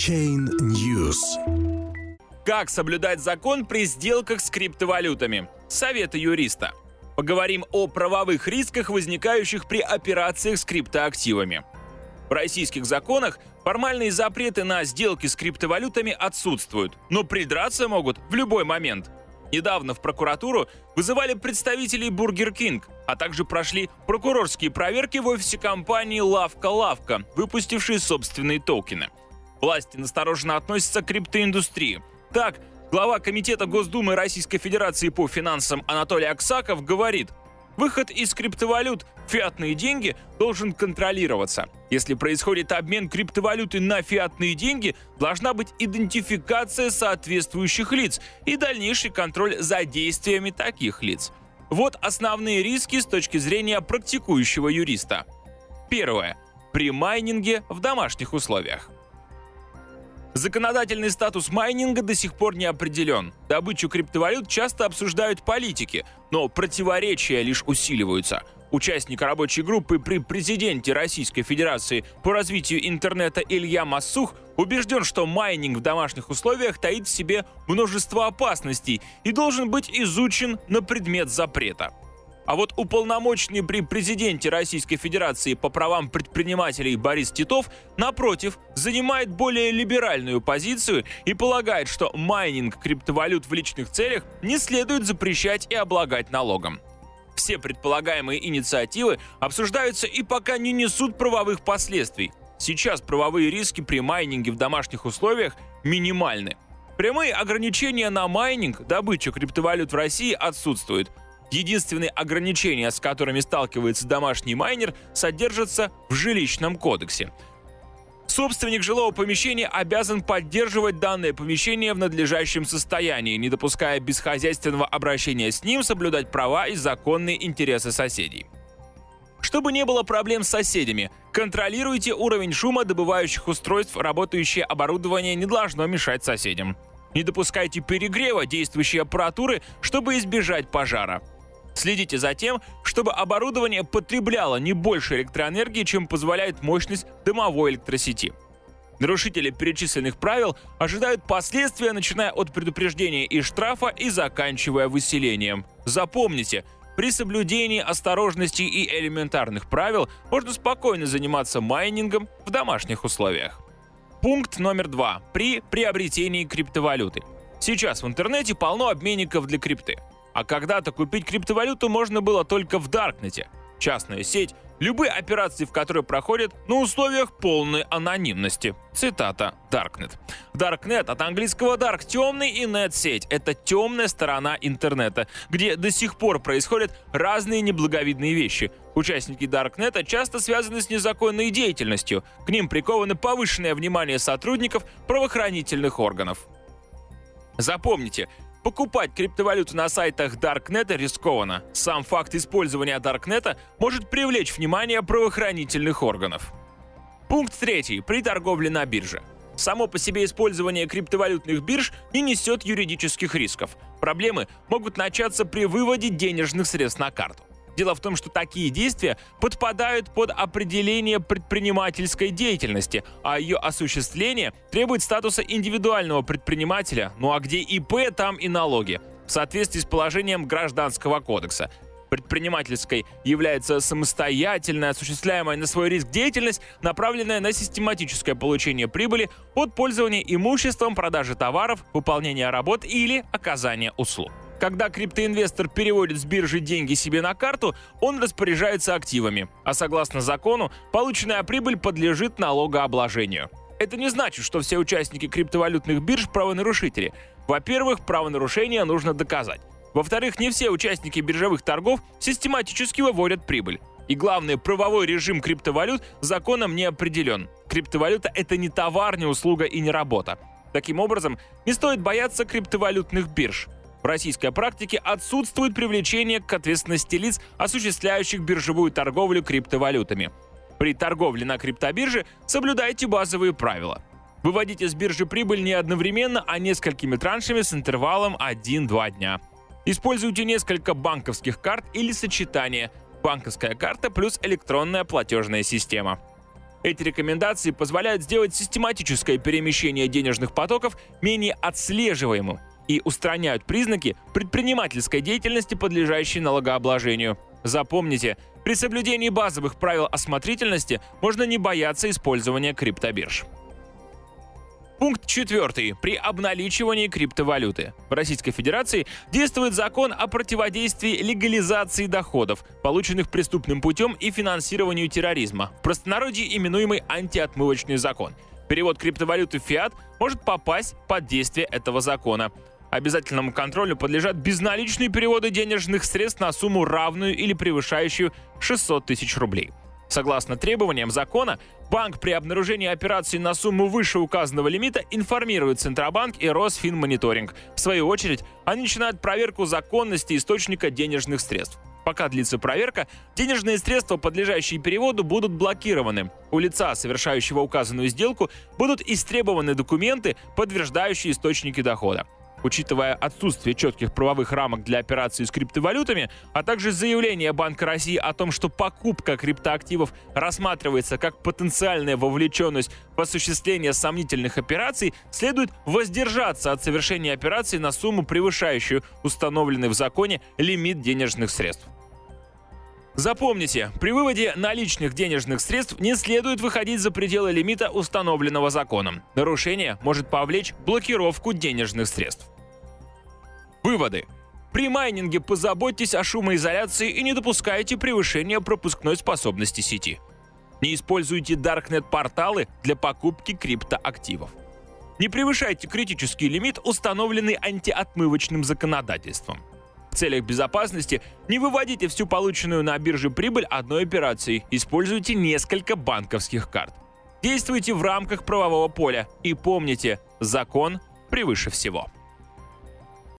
Chain News. Как соблюдать закон при сделках с криптовалютами? Советы юриста. Поговорим о правовых рисках, возникающих при операциях с криптоактивами. В российских законах формальные запреты на сделки с криптовалютами отсутствуют, но придраться могут в любой момент. Недавно в прокуратуру вызывали представителей Burger King, а также прошли прокурорские проверки в офисе компании «Лавка-Лавка», выпустившей собственные токены. Власти настороженно относятся к криптоиндустрии. Так, глава Комитета Госдумы Российской Федерации по финансам Анатолий Аксаков говорит, Выход из криптовалют фиатные деньги должен контролироваться. Если происходит обмен криптовалюты на фиатные деньги, должна быть идентификация соответствующих лиц и дальнейший контроль за действиями таких лиц. Вот основные риски с точки зрения практикующего юриста. Первое. При майнинге в домашних условиях. Законодательный статус майнинга до сих пор не определен. Добычу криптовалют часто обсуждают политики, но противоречия лишь усиливаются. Участник рабочей группы при президенте Российской Федерации по развитию интернета Илья Массух убежден, что майнинг в домашних условиях таит в себе множество опасностей и должен быть изучен на предмет запрета. А вот уполномоченный при президенте Российской Федерации по правам предпринимателей Борис Титов, напротив, занимает более либеральную позицию и полагает, что майнинг криптовалют в личных целях не следует запрещать и облагать налогом. Все предполагаемые инициативы обсуждаются и пока не несут правовых последствий. Сейчас правовые риски при майнинге в домашних условиях минимальны. Прямые ограничения на майнинг, добычу криптовалют в России отсутствуют – Единственные ограничения, с которыми сталкивается домашний майнер, содержатся в жилищном кодексе. Собственник жилого помещения обязан поддерживать данное помещение в надлежащем состоянии, не допуская бесхозяйственного обращения с ним, соблюдать права и законные интересы соседей. Чтобы не было проблем с соседями, контролируйте уровень шума добывающих устройств, работающее оборудование не должно мешать соседям. Не допускайте перегрева действующей аппаратуры, чтобы избежать пожара. Следите за тем, чтобы оборудование потребляло не больше электроэнергии, чем позволяет мощность дымовой электросети. Нарушители перечисленных правил ожидают последствия, начиная от предупреждения и штрафа и заканчивая выселением. Запомните, при соблюдении осторожности и элементарных правил можно спокойно заниматься майнингом в домашних условиях. Пункт номер два. При приобретении криптовалюты. Сейчас в интернете полно обменников для крипты. А когда-то купить криптовалюту можно было только в Даркнете. Частная сеть, любые операции в которой проходят на условиях полной анонимности. Цитата Darknet. Darknet от английского dark – темный и net сеть. Это темная сторона интернета, где до сих пор происходят разные неблаговидные вещи. Участники Даркнета часто связаны с незаконной деятельностью. К ним приковано повышенное внимание сотрудников правоохранительных органов. Запомните, Покупать криптовалюту на сайтах Даркнета рискованно. Сам факт использования Даркнета может привлечь внимание правоохранительных органов. Пункт третий. При торговле на бирже. Само по себе использование криптовалютных бирж не несет юридических рисков. Проблемы могут начаться при выводе денежных средств на карту. Дело в том, что такие действия подпадают под определение предпринимательской деятельности, а ее осуществление требует статуса индивидуального предпринимателя, ну а где ИП, там и налоги, в соответствии с положением Гражданского кодекса. Предпринимательской является самостоятельная, осуществляемая на свой риск деятельность, направленная на систематическое получение прибыли от пользования имуществом, продажи товаров, выполнения работ или оказания услуг. Когда криптоинвестор переводит с биржи деньги себе на карту, он распоряжается активами, а согласно закону, полученная прибыль подлежит налогообложению. Это не значит, что все участники криптовалютных бирж правонарушители. Во-первых, правонарушение нужно доказать. Во-вторых, не все участники биржевых торгов систематически выводят прибыль. И главное, правовой режим криптовалют законом не определен. Криптовалюта — это не товар, не услуга и не работа. Таким образом, не стоит бояться криптовалютных бирж — в российской практике отсутствует привлечение к ответственности лиц, осуществляющих биржевую торговлю криптовалютами. При торговле на криптобирже соблюдайте базовые правила. Выводите с биржи прибыль не одновременно, а несколькими траншами с интервалом 1-2 дня. Используйте несколько банковских карт или сочетания. Банковская карта плюс электронная платежная система. Эти рекомендации позволяют сделать систематическое перемещение денежных потоков менее отслеживаемым и устраняют признаки предпринимательской деятельности, подлежащей налогообложению. Запомните, при соблюдении базовых правил осмотрительности можно не бояться использования криптобирж. Пункт 4. При обналичивании криптовалюты. В Российской Федерации действует закон о противодействии легализации доходов, полученных преступным путем и финансированию терроризма, в простонародье именуемый антиотмывочный закон. Перевод криптовалюты в фиат может попасть под действие этого закона. Обязательному контролю подлежат безналичные переводы денежных средств на сумму равную или превышающую 600 тысяч рублей. Согласно требованиям закона, банк при обнаружении операции на сумму выше указанного лимита информирует Центробанк и Росфинмониторинг. В свою очередь, они начинают проверку законности источника денежных средств. Пока длится проверка, денежные средства, подлежащие переводу, будут блокированы. У лица, совершающего указанную сделку, будут истребованы документы, подтверждающие источники дохода. Учитывая отсутствие четких правовых рамок для операций с криптовалютами, а также заявление Банка России о том, что покупка криптоактивов рассматривается как потенциальная вовлеченность в осуществление сомнительных операций, следует воздержаться от совершения операций на сумму, превышающую установленный в законе лимит денежных средств. Запомните, при выводе наличных денежных средств не следует выходить за пределы лимита, установленного законом. Нарушение может повлечь блокировку денежных средств. Выводы. При майнинге позаботьтесь о шумоизоляции и не допускайте превышения пропускной способности сети. Не используйте даркнет-порталы для покупки криптоактивов. Не превышайте критический лимит, установленный антиотмывочным законодательством. В целях безопасности не выводите всю полученную на бирже прибыль одной операцией, используйте несколько банковских карт. Действуйте в рамках правового поля и помните, закон превыше всего.